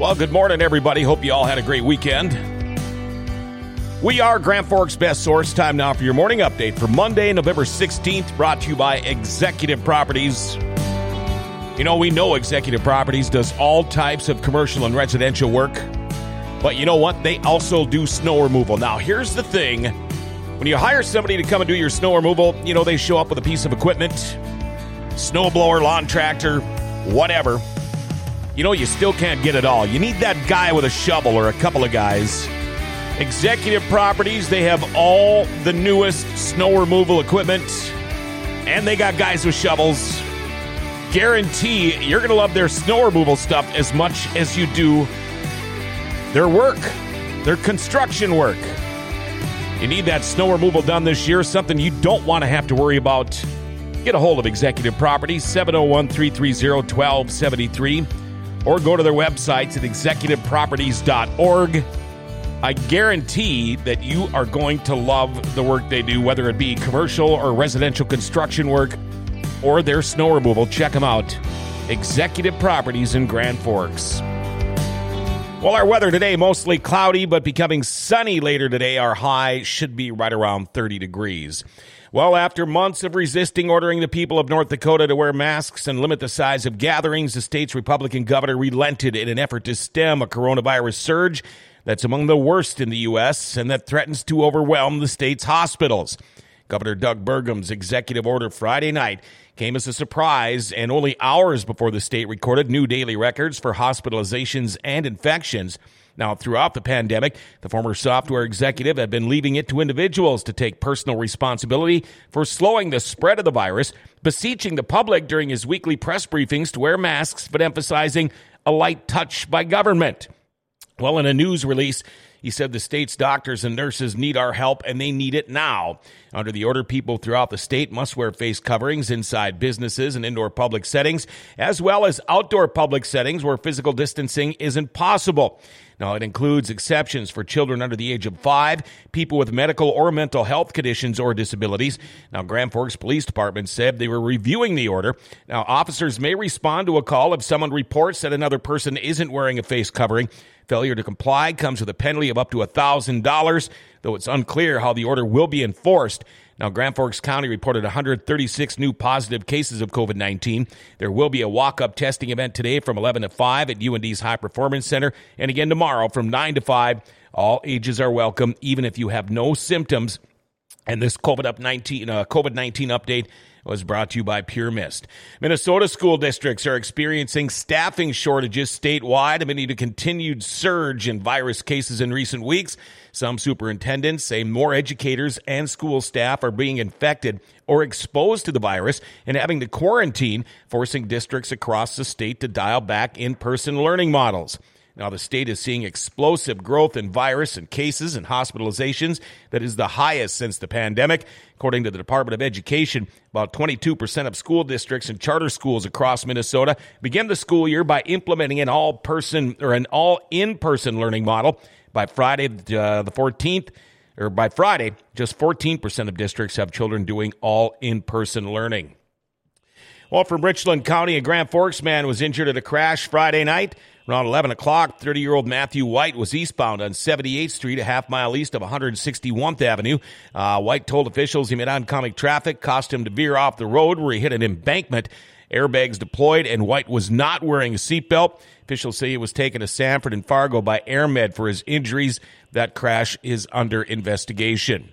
Well, good morning, everybody. Hope you all had a great weekend. We are Grand Forks' best source. Time now for your morning update for Monday, November 16th, brought to you by Executive Properties. You know, we know Executive Properties does all types of commercial and residential work, but you know what? They also do snow removal. Now, here's the thing when you hire somebody to come and do your snow removal, you know, they show up with a piece of equipment, snowblower, lawn tractor, whatever you know, you still can't get it all. You need that guy with a shovel or a couple of guys. Executive Properties, they have all the newest snow removal equipment, and they got guys with shovels. Guarantee you're going to love their snow removal stuff as much as you do their work, their construction work. You need that snow removal done this year, something you don't want to have to worry about. Get a hold of Executive Properties, 701 330 1273 or go to their websites at executiveproperties.org. I guarantee that you are going to love the work they do, whether it be commercial or residential construction work or their snow removal. Check them out. Executive Properties in Grand Forks. Well, our weather today mostly cloudy, but becoming sunny later today. Our high should be right around 30 degrees. Well, after months of resisting ordering the people of North Dakota to wear masks and limit the size of gatherings, the state's Republican governor relented in an effort to stem a coronavirus surge that's among the worst in the U.S. and that threatens to overwhelm the state's hospitals. Governor Doug Burgum's executive order Friday night came as a surprise and only hours before the state recorded new daily records for hospitalizations and infections. Now, throughout the pandemic, the former software executive had been leaving it to individuals to take personal responsibility for slowing the spread of the virus, beseeching the public during his weekly press briefings to wear masks, but emphasizing a light touch by government. Well, in a news release, he said the state's doctors and nurses need our help and they need it now. Under the order, people throughout the state must wear face coverings inside businesses and indoor public settings, as well as outdoor public settings where physical distancing isn't possible. Now, it includes exceptions for children under the age of five, people with medical or mental health conditions or disabilities. Now, Grand Forks Police Department said they were reviewing the order. Now, officers may respond to a call if someone reports that another person isn't wearing a face covering. Failure to comply comes with a penalty of up to $1,000, though it's unclear how the order will be enforced. Now, Grand Forks County reported 136 new positive cases of COVID 19. There will be a walk up testing event today from 11 to 5 at UND's High Performance Center, and again tomorrow from 9 to 5. All ages are welcome, even if you have no symptoms. And this COVID 19 uh, COVID 19 update was brought to you by Pure Mist. Minnesota school districts are experiencing staffing shortages statewide amid a continued surge in virus cases in recent weeks. Some superintendents say more educators and school staff are being infected or exposed to the virus and having to quarantine, forcing districts across the state to dial back in person learning models. Now, the state is seeing explosive growth in virus and cases and hospitalizations that is the highest since the pandemic. According to the Department of Education, about 22% of school districts and charter schools across Minnesota begin the school year by implementing an all person or an all in person learning model. By Friday, uh, the 14th, or by Friday, just 14% of districts have children doing all in person learning. Well, from Richland County, a Grand Forks man was injured at a crash Friday night. Around 11 o'clock, 30 year old Matthew White was eastbound on 78th Street, a half mile east of 161th Avenue. Uh, White told officials he met oncoming traffic, caused him to veer off the road where he hit an embankment. Airbags deployed, and White was not wearing a seatbelt. Officials say he was taken to Sanford and Fargo by AirMed for his injuries. That crash is under investigation.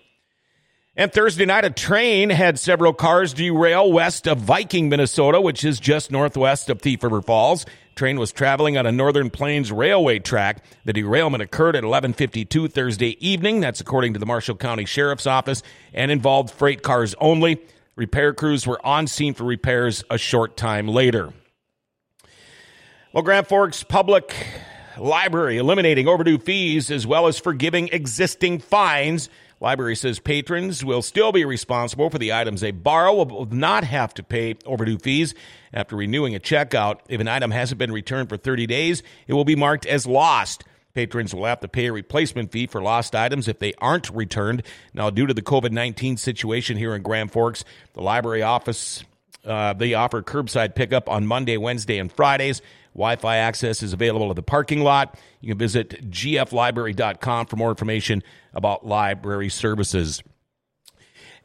And Thursday night, a train had several cars derail west of Viking, Minnesota, which is just northwest of Thief River Falls. Train was traveling on a Northern Plains railway track. The derailment occurred at 11:52 Thursday evening. That's according to the Marshall County Sheriff's Office and involved freight cars only. Repair crews were on scene for repairs a short time later. Well, Grand Forks Public Library eliminating overdue fees as well as forgiving existing fines. Library says patrons will still be responsible for the items they borrow, will not have to pay overdue fees after renewing a checkout. If an item hasn't been returned for 30 days, it will be marked as lost. Patrons will have to pay a replacement fee for lost items if they aren't returned. Now, due to the COVID 19 situation here in Grand Forks, the library office uh, they offer curbside pickup on Monday, Wednesday, and Fridays Wi Fi access is available at the parking lot. You can visit gflibrary.com for more information about library services.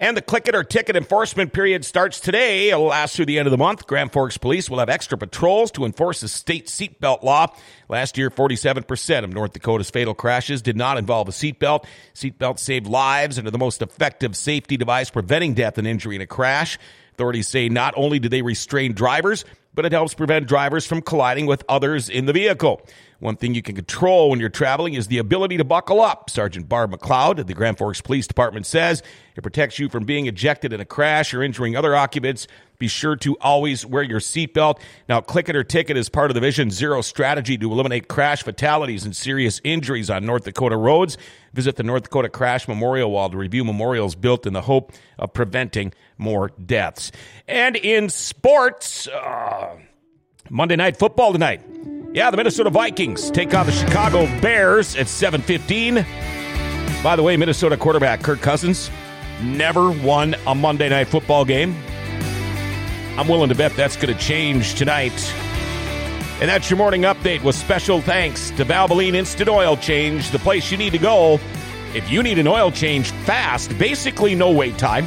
And the click it or ticket enforcement period starts today. It'll last through the end of the month. Grand Forks Police will have extra patrols to enforce the state seatbelt law. Last year, 47% of North Dakota's fatal crashes did not involve a seatbelt. Seatbelts save lives and are the most effective safety device preventing death and injury in a crash. Authorities say not only do they restrain drivers, but it helps prevent drivers from colliding with others in the vehicle. One thing you can control when you're traveling is the ability to buckle up. Sergeant Barb McLeod of the Grand Forks Police Department says it protects you from being ejected in a crash or injuring other occupants. Be sure to always wear your seatbelt. Now, click it or ticket is part of the Vision Zero strategy to eliminate crash fatalities and serious injuries on North Dakota roads. Visit the North Dakota Crash Memorial Wall to review memorials built in the hope of preventing more deaths. And in sports, uh, Monday Night Football tonight. Yeah, the Minnesota Vikings take on the Chicago Bears at 7:15. By the way, Minnesota quarterback Kirk Cousins never won a Monday Night Football game. I'm willing to bet that's going to change tonight. And that's your morning update with special thanks to Valvoline Instant Oil Change, the place you need to go if you need an oil change fast, basically no wait time.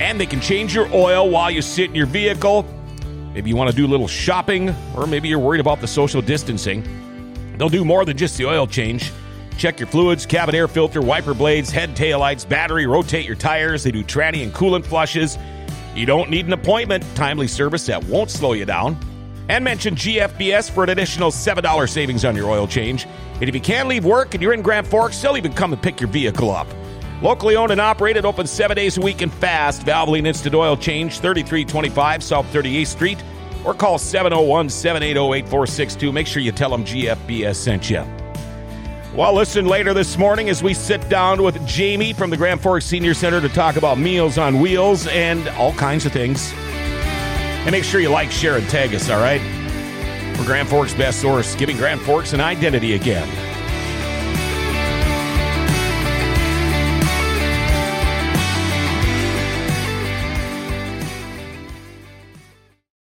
And they can change your oil while you sit in your vehicle Maybe you want to do a little shopping, or maybe you're worried about the social distancing. They'll do more than just the oil change. Check your fluids, cabin air filter, wiper blades, head tail lights, battery, rotate your tires. They do tranny and coolant flushes. You don't need an appointment. Timely service that won't slow you down. And mention GFBS for an additional $7 savings on your oil change. And if you can't leave work and you're in Grand Forks, they'll even come and pick your vehicle up. Locally owned and operated, open seven days a week and fast. Valvoline Instant Oil Change, 3325 South 38th Street, or call 701 780 8462. Make sure you tell them GFBS sent you. Well, listen later this morning as we sit down with Jamie from the Grand Forks Senior Center to talk about Meals on Wheels and all kinds of things. And make sure you like, share, and tag us, all right? We're Grand Forks' best source, giving Grand Forks an identity again.